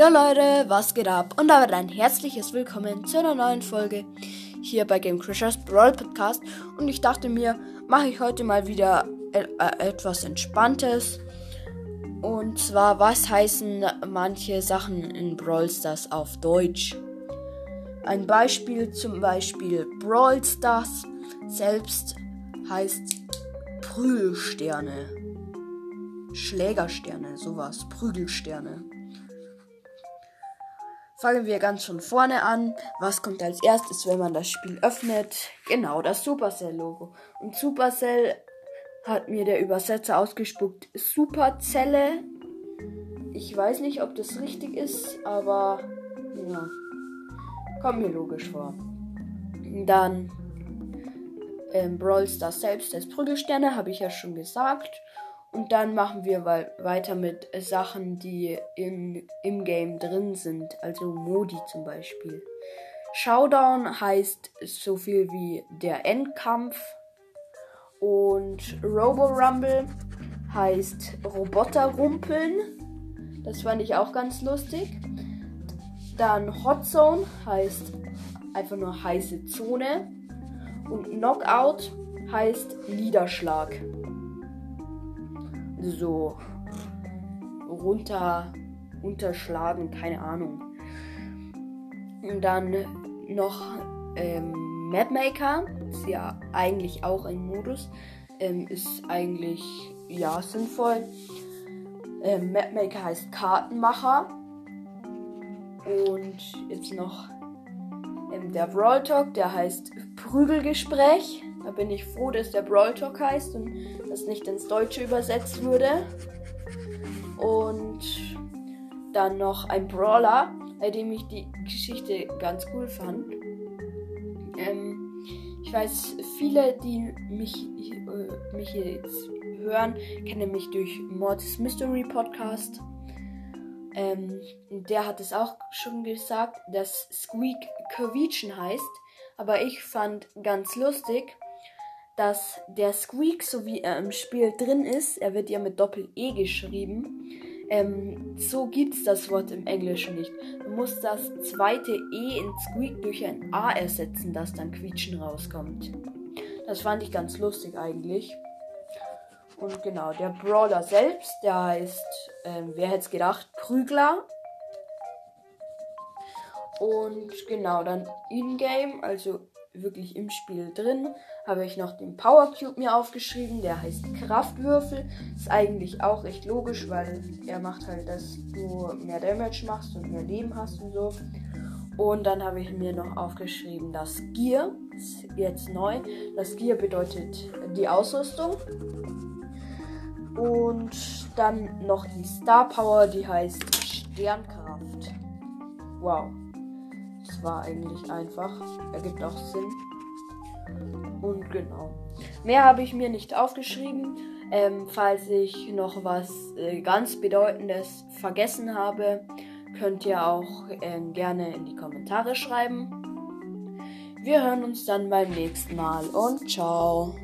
Ja Leute, was geht ab? Und damit ein herzliches Willkommen zu einer neuen Folge hier bei Game Crushers Brawl Podcast. Und ich dachte mir, mache ich heute mal wieder äh, etwas Entspanntes. Und zwar, was heißen manche Sachen in Brawl Stars auf Deutsch? Ein Beispiel zum Beispiel Brawl Stars selbst heißt Prügelsterne. Schlägersterne, sowas, Prügelsterne. Fangen wir ganz von vorne an. Was kommt als erstes, wenn man das Spiel öffnet? Genau, das Supercell-Logo. Und Supercell hat mir der Übersetzer ausgespuckt. Superzelle. Ich weiß nicht, ob das richtig ist, aber ja. Kommt mir logisch vor. Dann ähm, Brawl Stars selbst als Prügelsterne, habe ich ja schon gesagt. Und dann machen wir weiter mit Sachen, die in, im Game drin sind. Also Modi zum Beispiel. Showdown heißt so viel wie der Endkampf. Und Robo Rumble heißt Roboterrumpeln. Das fand ich auch ganz lustig. Dann Hot Zone heißt einfach nur heiße Zone. Und Knockout heißt Niederschlag so runter, unterschlagen, keine Ahnung. Und dann noch ähm, Mapmaker, ist ja eigentlich auch ein Modus, ähm, ist eigentlich ja sinnvoll. Ähm, Mapmaker heißt Kartenmacher. Und jetzt noch ähm, der Brawl Talk, der heißt Prügelgespräch. Da bin ich froh, dass der Brawl Talk heißt und das nicht ins Deutsche übersetzt wurde. Und dann noch ein Brawler, bei dem ich die Geschichte ganz cool fand. Ähm, ich weiß, viele, die mich, äh, mich jetzt hören, kennen mich durch Mortis Mystery Podcast. Ähm, der hat es auch schon gesagt, dass Squeak Quietschen heißt. Aber ich fand ganz lustig, dass der Squeak, so wie er im Spiel drin ist, er wird ja mit Doppel-E geschrieben, ähm, so gibt es das Wort im Englischen nicht. Du musst das zweite E in Squeak durch ein A ersetzen, das dann Quietschen rauskommt. Das fand ich ganz lustig eigentlich. Und genau, der Brawler selbst, der heißt, ähm, wer hätte es gedacht, Prügler. Und genau, dann in-game, also wirklich im Spiel drin, habe ich noch den Power Cube mir aufgeschrieben. Der heißt Kraftwürfel. Ist eigentlich auch recht logisch, weil er macht halt, dass du mehr Damage machst und mehr Leben hast und so. Und dann habe ich mir noch aufgeschrieben, das Gear. Ist jetzt neu. Das Gear bedeutet die Ausrüstung. Und dann noch die Star Power, die heißt Sternkraft. Wow. Das war eigentlich einfach. Ergibt auch Sinn. Genau. Mehr habe ich mir nicht aufgeschrieben. Ähm, falls ich noch was äh, ganz Bedeutendes vergessen habe, könnt ihr auch äh, gerne in die Kommentare schreiben. Wir hören uns dann beim nächsten Mal und ciao.